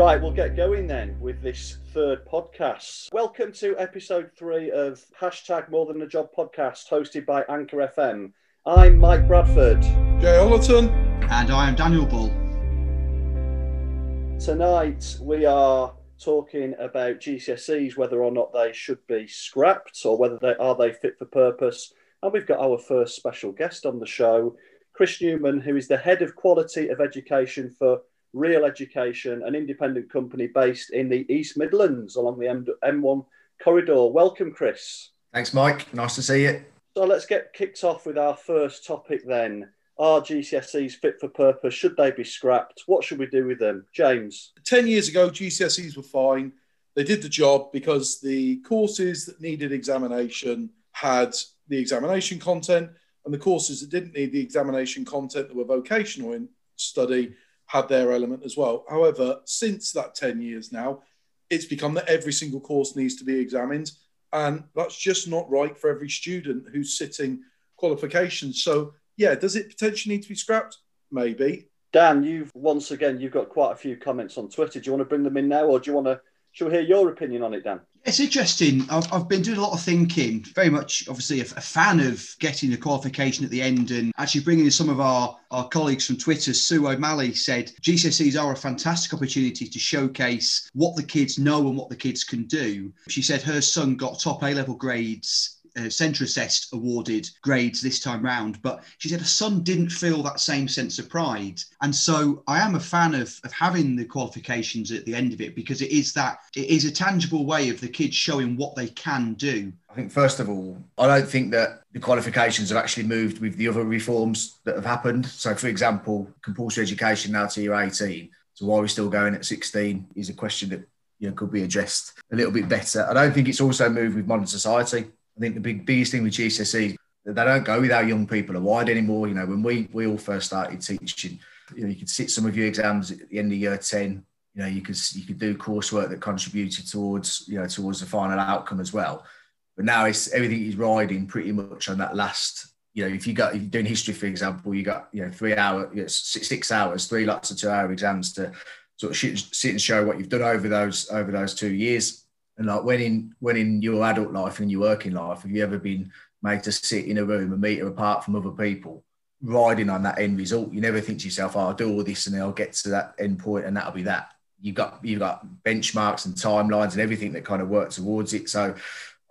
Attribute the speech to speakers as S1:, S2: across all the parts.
S1: Right, we'll get going then with this third podcast. Welcome to episode three of hashtag More Than a Job podcast, hosted by Anchor FM. I'm Mike Bradford.
S2: Jay Ollerton.
S3: And I am Daniel Bull.
S1: Tonight we are talking about GCSEs, whether or not they should be scrapped or whether they are they fit for purpose. And we've got our first special guest on the show, Chris Newman, who is the head of quality of education for Real Education, an independent company based in the East Midlands along the M- M1 corridor. Welcome, Chris.
S4: Thanks, Mike. Nice to see you.
S1: So let's get kicked off with our first topic then. Are GCSEs fit for purpose? Should they be scrapped? What should we do with them? James.
S2: 10 years ago, GCSEs were fine. They did the job because the courses that needed examination had the examination content, and the courses that didn't need the examination content that were vocational in study had their element as well. However, since that 10 years now, it's become that every single course needs to be examined. And that's just not right for every student who's sitting qualifications. So, yeah, does it potentially need to be scrapped? Maybe.
S1: Dan, you've once again you've got quite a few comments on Twitter. Do you want to bring them in now, or do you want to? Shall we hear your opinion on it, Dan?
S3: It's interesting. I've, I've been doing a lot of thinking, very much obviously a, a, fan of getting a qualification at the end and actually bringing in some of our, our colleagues from Twitter. Sue O'Malley said GCSEs are a fantastic opportunity to showcase what the kids know and what the kids can do. She said her son got top A level grades uh, centre assessed awarded grades this time round, but she said her son didn't feel that same sense of pride. And so I am a fan of, of having the qualifications at the end of it because it is that it is a tangible way of the kids showing what they can do.
S4: I think first of all, I don't think that the qualifications have actually moved with the other reforms that have happened. So, for example, compulsory education now to year 18. So why we're still going at 16 is a question that you know could be addressed a little bit better. I don't think it's also moved with modern society. I think the big biggest thing with GCSE they don't go with our young people wide anymore. You know, when we we all first started teaching, you know, you could sit some of your exams at the end of year ten. You know, you could you could do coursework that contributed towards you know towards the final outcome as well. But now it's everything is riding pretty much on that last. You know, if you got if you're doing history, for example, you got you know three hour, you know, six hours, three lots of two hour exams to sort of sit and show what you've done over those over those two years. And like when in when in your adult life and your working life, have you ever been made to sit in a room a meter apart from other people, riding on that end result? You never think to yourself, oh, "I'll do all this and then I'll get to that end point and that'll be that." You've got you've got benchmarks and timelines and everything that kind of work towards it. So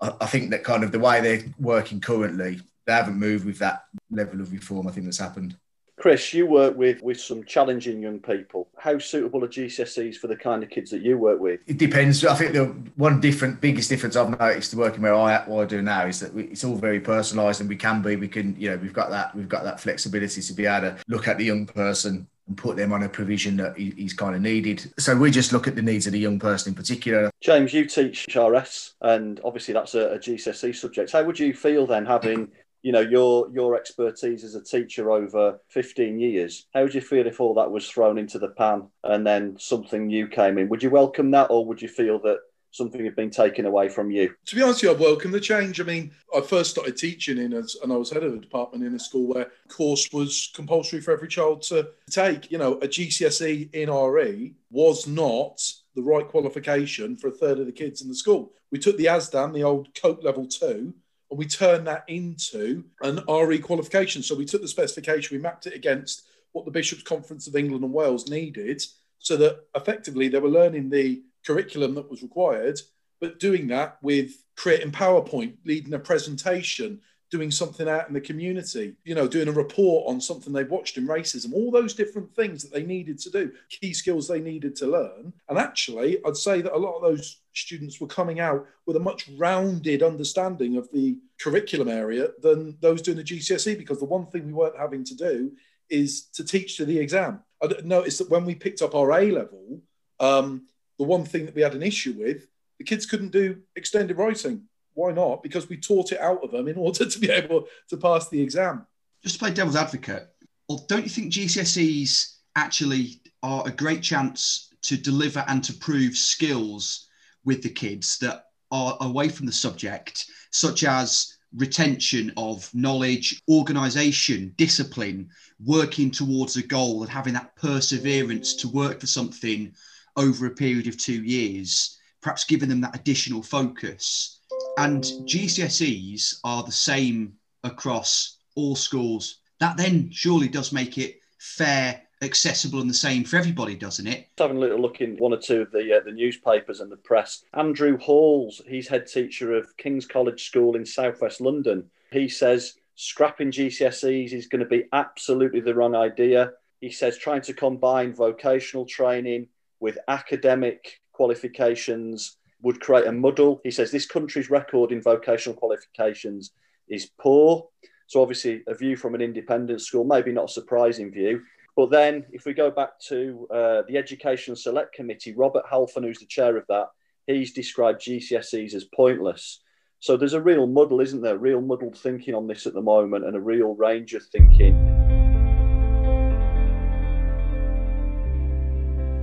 S4: I, I think that kind of the way they're working currently, they haven't moved with that level of reform. I think that's happened.
S1: Chris, you work with with some challenging young people. How suitable are GCSEs for the kind of kids that you work with?
S4: It depends. I think the one different, biggest difference I've noticed working where I what I do now is that we, it's all very personalised, and we can be. We can, you know, we've got that we've got that flexibility to be able to look at the young person and put them on a provision that he's kind of needed. So we just look at the needs of the young person in particular.
S1: James, you teach RS, and obviously that's a, a GCSE subject. How would you feel then having you know your your expertise as a teacher over 15 years how would you feel if all that was thrown into the pan and then something new came in? Would you welcome that or would you feel that something had been taken away from you?
S2: To be honest with you i welcome the change. I mean i first started teaching in as and i was head of a department in a school where course was compulsory for every child to take. You know a gcse in re was not the right qualification for a third of the kids in the school. We took the asdan the old cope level 2 and we turned that into an RE qualification. So we took the specification, we mapped it against what the Bishops' Conference of England and Wales needed, so that effectively they were learning the curriculum that was required, but doing that with creating PowerPoint, leading a presentation, doing something out in the community, you know, doing a report on something they've watched in racism, all those different things that they needed to do, key skills they needed to learn. And actually, I'd say that a lot of those students were coming out with a much rounded understanding of the curriculum area than those doing the GCSE, because the one thing we weren't having to do is to teach to the exam. I noticed that when we picked up our A level, um, the one thing that we had an issue with, the kids couldn't do extended writing why not? Because we taught it out of them in order to be able to pass the exam.
S3: Just to play devil's advocate, well, don't you think GCSEs actually are a great chance to deliver and to prove skills with the kids that are away from the subject, such as retention of knowledge, organization, discipline, working towards a goal, and having that perseverance to work for something over a period of two years, perhaps giving them that additional focus. And GCSEs are the same across all schools. That then surely does make it fair, accessible, and the same for everybody, doesn't it?
S1: Having a little look in one or two of the uh, the newspapers and the press. Andrew Halls, he's head teacher of King's College School in Southwest London. He says scrapping GCSEs is going to be absolutely the wrong idea. He says trying to combine vocational training with academic qualifications would create a muddle. He says this country's record in vocational qualifications is poor. So, obviously, a view from an independent school, maybe not a surprising view. But then, if we go back to uh, the Education Select Committee, Robert Halfon, who's the chair of that, he's described GCSEs as pointless. So, there's a real muddle, isn't there? Real muddled thinking on this at the moment and a real range of thinking.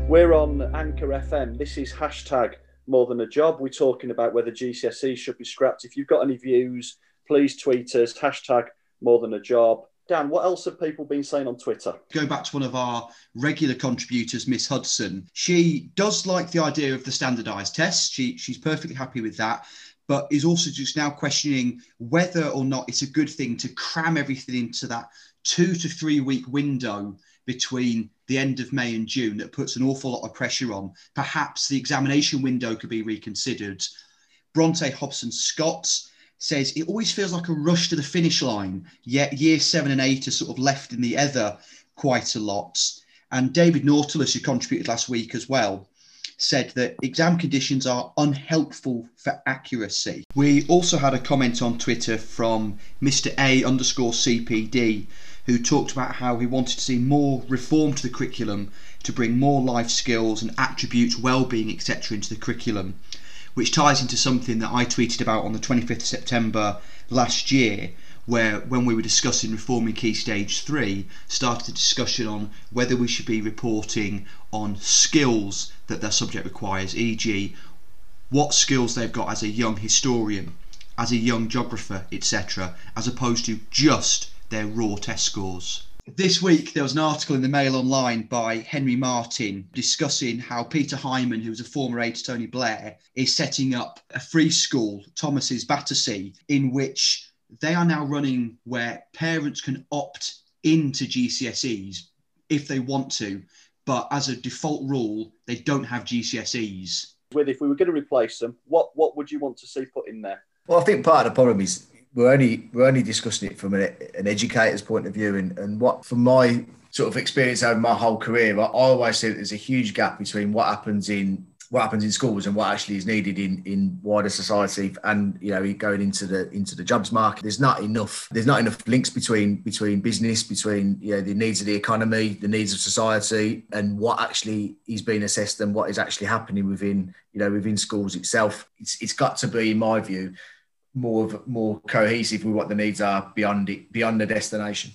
S1: We're on Anchor FM. This is hashtag more than a job. We're talking about whether GCSE should be scrapped. If you've got any views, please tweet us, hashtag more than a job. Dan, what else have people been saying on Twitter?
S3: Go back to one of our regular contributors, Miss Hudson. She does like the idea of the standardised tests. She, she's perfectly happy with that, but is also just now questioning whether or not it's a good thing to cram everything into that two to three week window between the end of May and June that puts an awful lot of pressure on. Perhaps the examination window could be reconsidered. Bronte Hobson Scott says it always feels like a rush to the finish line, yet year seven and eight are sort of left in the ether quite a lot. And David Nautilus, who contributed last week as well, said that exam conditions are unhelpful for accuracy. We also had a comment on Twitter from Mr. A underscore CPD who talked about how he wanted to see more reform to the curriculum to bring more life skills and attributes, well-being, etc., into the curriculum, which ties into something that I tweeted about on the 25th of September last year, where when we were discussing reforming Key Stage 3, started a discussion on whether we should be reporting on skills that their subject requires, e.g., what skills they've got as a young historian, as a young geographer, etc., as opposed to just their raw test scores. This week, there was an article in the Mail Online by Henry Martin discussing how Peter Hyman, who was a former aide to Tony Blair, is setting up a free school, Thomas's Battersea, in which they are now running where parents can opt into GCSEs if they want to, but as a default rule, they don't have GCSEs.
S1: With if we were going to replace them, what what would you want to see put in there?
S4: Well, I think part of the problem is we're only we're only discussing it from an, an educator's point of view, and, and what from my sort of experience over my whole career, I, always say there's a huge gap between what happens in what happens in schools and what actually is needed in in wider society and you know going into the into the jobs market. There's not enough there's not enough links between between business between you know the needs of the economy the needs of society and what actually is being assessed and what is actually happening within you know within schools itself. It's, it's got to be in my view more of more cohesive with what the needs are beyond it beyond the destination.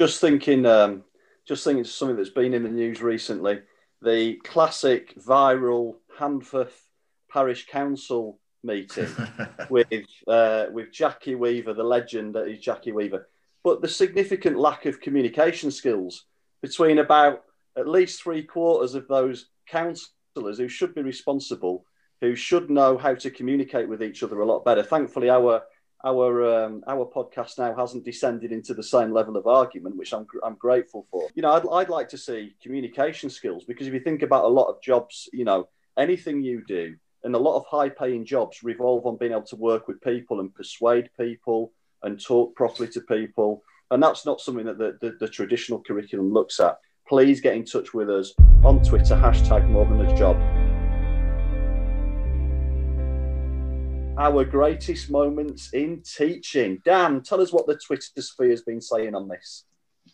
S1: Just thinking, um, just thinking something that's been in the news recently. The classic viral Handforth Parish Council meeting with uh, with Jackie Weaver, the legend that is Jackie Weaver, but the significant lack of communication skills between about at least three quarters of those councillors who should be responsible who should know how to communicate with each other a lot better. Thankfully, our our um, our podcast now hasn't descended into the same level of argument, which I'm I'm grateful for. You know, I'd I'd like to see communication skills because if you think about a lot of jobs, you know, anything you do and a lot of high paying jobs revolve on being able to work with people and persuade people and talk properly to people. And that's not something that the, the, the traditional curriculum looks at. Please get in touch with us on Twitter, hashtag more than a job. Our greatest moments in teaching. Dan, tell us what the Twitter sphere has been saying on this.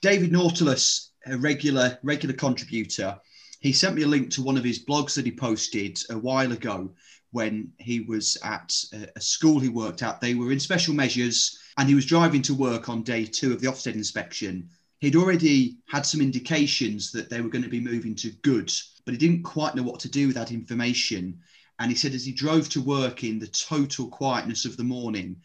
S3: David Nautilus, a regular regular contributor, he sent me a link to one of his blogs that he posted a while ago when he was at a, school he worked at. They were in special measures and he was driving to work on day two of the Ofsted inspection. He'd already had some indications that they were going to be moving to good, but he didn't quite know what to do with that information. And he said, as he drove to work in the total quietness of the morning,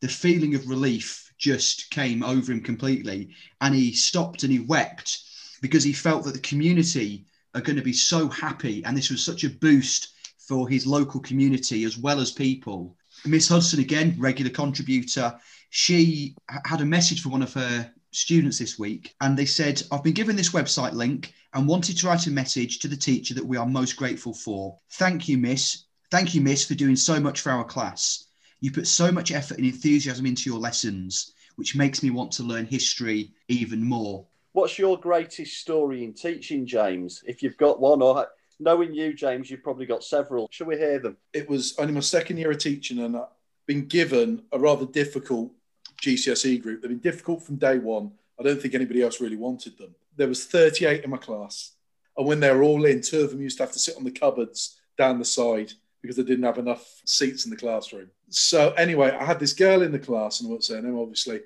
S3: the feeling of relief just came over him completely. And he stopped and he wept because he felt that the community are going to be so happy. And this was such a boost for his local community as well as people. Miss Hudson, again, regular contributor, she had a message for one of her students this week and they said, I've been given this website link and wanted to write a message to the teacher that we are most grateful for. Thank you, Miss. Thank you, Miss, for doing so much for our class. You put so much effort and enthusiasm into your lessons, which makes me want to learn history even more.
S1: What's your greatest story in teaching, James? If you've got one, or knowing you, James, you've probably got several. Shall we hear them?
S2: It was only my second year of teaching, and I've been given a rather difficult GCSE group. They've been difficult from day one. I don't think anybody else really wanted them. There was 38 in my class, and when they were all in, two of them used to have to sit on the cupboards down the side because they didn't have enough seats in the classroom. So anyway, I had this girl in the class, and I won't say her name, obviously,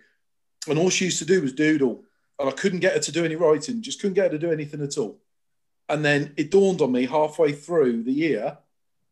S2: and all she used to do was doodle, and I couldn't get her to do any writing, just couldn't get her to do anything at all. And then it dawned on me halfway through the year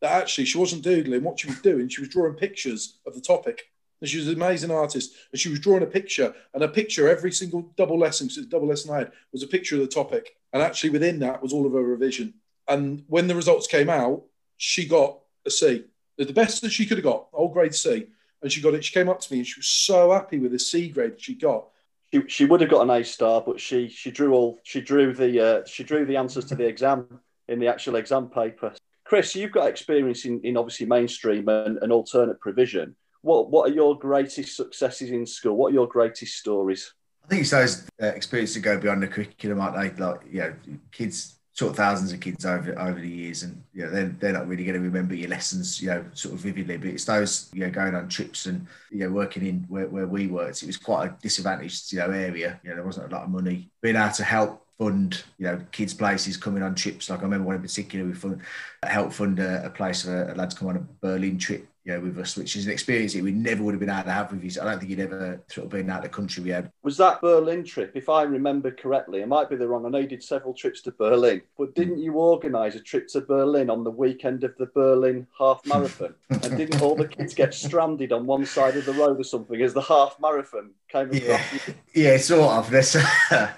S2: that actually she wasn't doodling. What she was doing, she was drawing pictures of the topic. And she was an amazing artist. And she was drawing a picture. And a picture, every single double lesson, double lesson I had, was a picture of the topic. And actually within that was all of her revision. And when the results came out, she got a C. The best that she could have got, whole grade C. And she got it. She came up to me and she was so happy with the C grade she got.
S1: She, she would have got an A star, but she she drew all she drew the uh, she drew the answers to the exam in the actual exam paper. Chris, you've got experience in, in obviously mainstream and, and alternate provision. What what are your greatest successes in school? What are your greatest stories?
S4: I think it's those uh, experiences that go beyond the curriculum, aren't they? Like, you know, kids taught thousands of kids over over the years, and you know, they're, they're not really going to remember your lessons, you know, sort of vividly. But it's those, you know, going on trips and you know, working in where, where we worked. It was quite a disadvantaged, you know, area. You know, there wasn't a lot of money. Being able to help fund, you know, kids' places coming on trips. Like I remember one in particular, we fund, helped fund a, a place for a, lad to come on a Berlin trip you know, with us, which is an experience that we never would have been able to have with you. I don't think you'd ever sort of been out of the country we had.
S1: Was that Berlin trip, if I remember correctly, it might be the wrong. I know you did several trips to Berlin, but didn't you organise a trip to Berlin on the weekend of the Berlin half marathon? and didn't all the kids get stranded on one side of the road or something as the half marathon came across?
S4: Yeah, yeah sort of. There's, so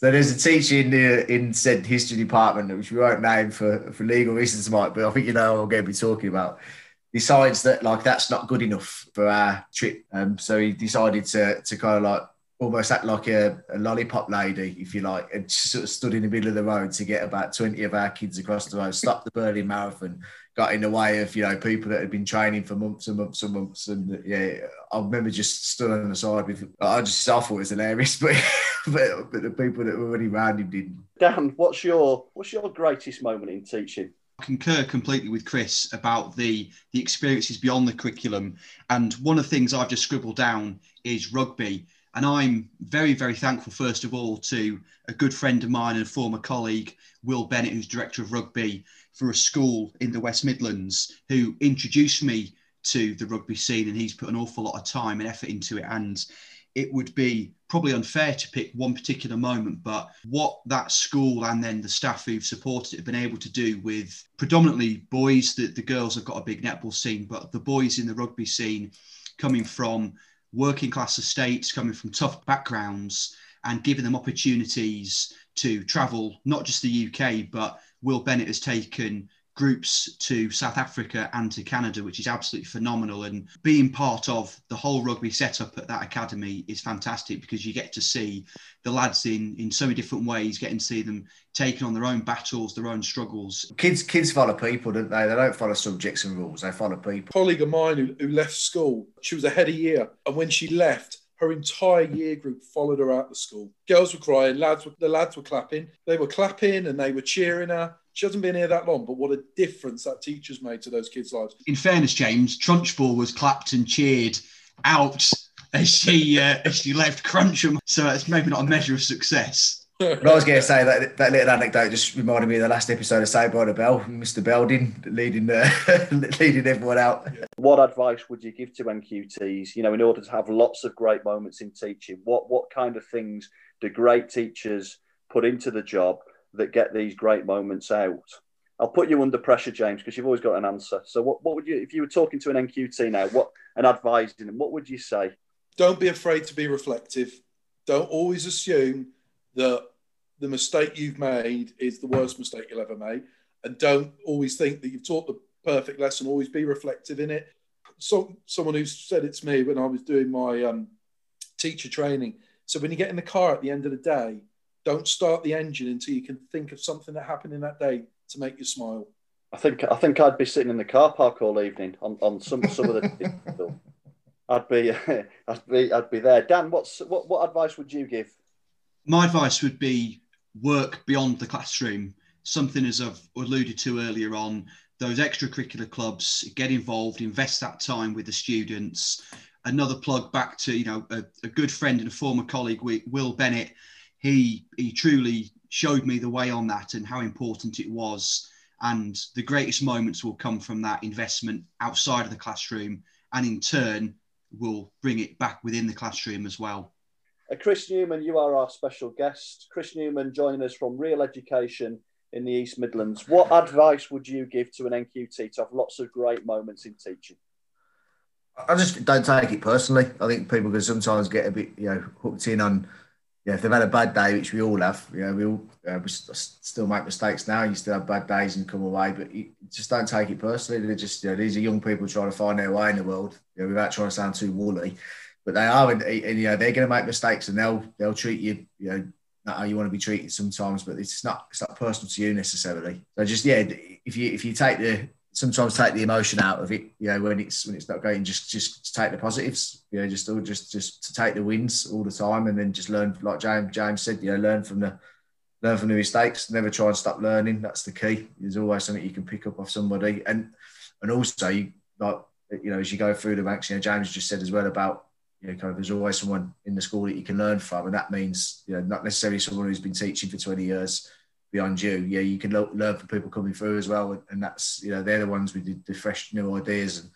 S4: there's a teacher in the in said history department, which we won't name for, for legal reasons, Mike, but I think you know what I'm going to be talking about decides that like that's not good enough for our trip. Um, so he decided to to kind of like almost act like a, a, lollipop lady, if you like, and sort of stood in the middle of the road to get about 20 of our kids across the road, stopped the Berlin Marathon, got in the way of, you know, people that had been training for months and months and months. And yeah, I remember just stood on the side with, I just, I thought it was hilarious, but, but, but the people that were already around him didn't.
S1: Dan, what's your, what's your greatest moment in teaching?
S3: Concur completely with Chris about the the experiences beyond the curriculum. And one of the things I've just scribbled down is rugby. And I'm very, very thankful, first of all, to a good friend of mine and former colleague, Will Bennett, who's director of rugby for a school in the West Midlands, who introduced me to the rugby scene. And he's put an awful lot of time and effort into it. And it would be probably unfair to pick one particular moment, but what that school and then the staff who've supported it have been able to do with predominantly boys, the, the girls have got a big netball scene, but the boys in the rugby scene coming from working class estates, coming from tough backgrounds, and giving them opportunities to travel, not just the UK, but Will Bennett has taken groups to South Africa and to Canada, which is absolutely phenomenal. And being part of the whole rugby setup at that academy is fantastic because you get to see the lads in in so many different ways, getting to see them taking on their own battles, their own struggles.
S4: Kids, kids follow people, don't they? They don't follow subjects and rules. They follow people.
S2: A colleague of mine who, who left school, she was ahead of year, and when she left. Her entire year group followed her out the school. Girls were crying, lads were, the lads were clapping. They were clapping and they were cheering her she hasn't been here that long, but what a difference that teacher's made to those kids' lives.
S3: In fairness, James, Trunchbull was clapped and cheered out as she uh, as she left Crunchem, so it's maybe not a measure of success.
S4: But I was going to say that that little anecdote just reminded me of the last episode of Saved by the Bell, Mr. Belding leading uh, leading everyone out.
S1: What advice would you give to NQTs? You know, in order to have lots of great moments in teaching, what what kind of things do great teachers put into the job that get these great moments out. I'll put you under pressure, James, because you've always got an answer. So, what, what would you, if you were talking to an NQT now, what and advising them, what would you say?
S2: Don't be afraid to be reflective. Don't always assume that the mistake you've made is the worst mistake you'll ever make. And don't always think that you've taught the perfect lesson, always be reflective in it. So, someone who said it to me when I was doing my um, teacher training. So, when you get in the car at the end of the day, don't start the engine until you can think of something that happened in that day to make you smile.
S1: I think I think I'd be sitting in the car park all evening on, on some some of the. I'd be I'd be I'd be there. Dan, what's what what advice would you give?
S3: My advice would be work beyond the classroom. Something as I've alluded to earlier on, those extracurricular clubs, get involved, invest that time with the students. Another plug back to you know a, a good friend and a former colleague, Will Bennett. He he truly showed me the way on that and how important it was. And the greatest moments will come from that investment outside of the classroom, and in turn will bring it back within the classroom as well.
S1: Uh, Chris Newman, you are our special guest. Chris Newman joining us from Real Education in the East Midlands. What advice would you give to an NQT to have lots of great moments in teaching?
S4: I just don't take it personally. I think people can sometimes get a bit, you know, hooked in on, yeah, if they've had a bad day, which we all have, you know, we all uh, we still make mistakes now. You still have bad days and come away, but you just don't take it personally. They're just, you know, these are young people trying to find their way in the world, you know, without trying to sound too woolly but they are, and, and you know they're going to make mistakes, and they'll they'll treat you, you know, not how you want to be treated sometimes, but it's not it's not personal to you necessarily. So just yeah, if you if you take the sometimes take the emotion out of it, you know, when it's when it's not going, just just take the positives, you know, just just just to take the wins all the time, and then just learn, like James James said, you know, learn from the learn from the mistakes. Never try and stop learning. That's the key. There's always something you can pick up off somebody, and and also you like you know as you go through the ranks, you know, James just said as well about you know, kind of there's always someone in the school that you can learn from, and that means you know not necessarily someone who's been teaching for 20 years beyond you. Yeah, you can lo- learn from people coming through as well, and that's you know they're the ones with the, the, fresh new ideas. And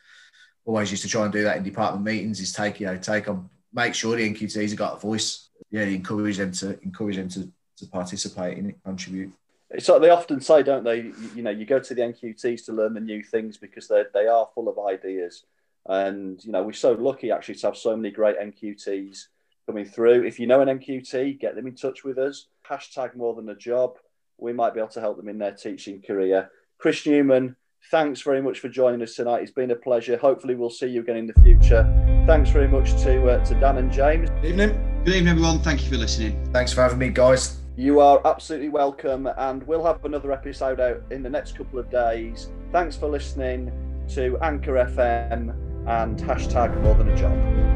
S4: always used to try and do that in department meetings is take you know take on make sure the NQTs have got a voice. Yeah, encourage them to encourage them to to participate it, contribute.
S1: So they often say, don't they? You, you know, you go to the NQTs to learn the new things because they they are full of ideas and you know, we're so lucky actually to have so many great NQTs coming through. If you know an NQT, get them in touch with us. Hashtag more than a job. We might be able to help them in their teaching career. Chris Newman, thanks very much for joining us tonight. It's been a pleasure. Hopefully, we'll see you again in the future. Thanks very much to uh, to Dan and James.
S2: Evening.
S3: Good evening, everyone. Thank you for listening.
S4: Thanks for having me, guys.
S1: You are absolutely welcome, and we'll have another episode out in the next couple of days. Thanks for listening to Anchor FM and hashtag more than a job.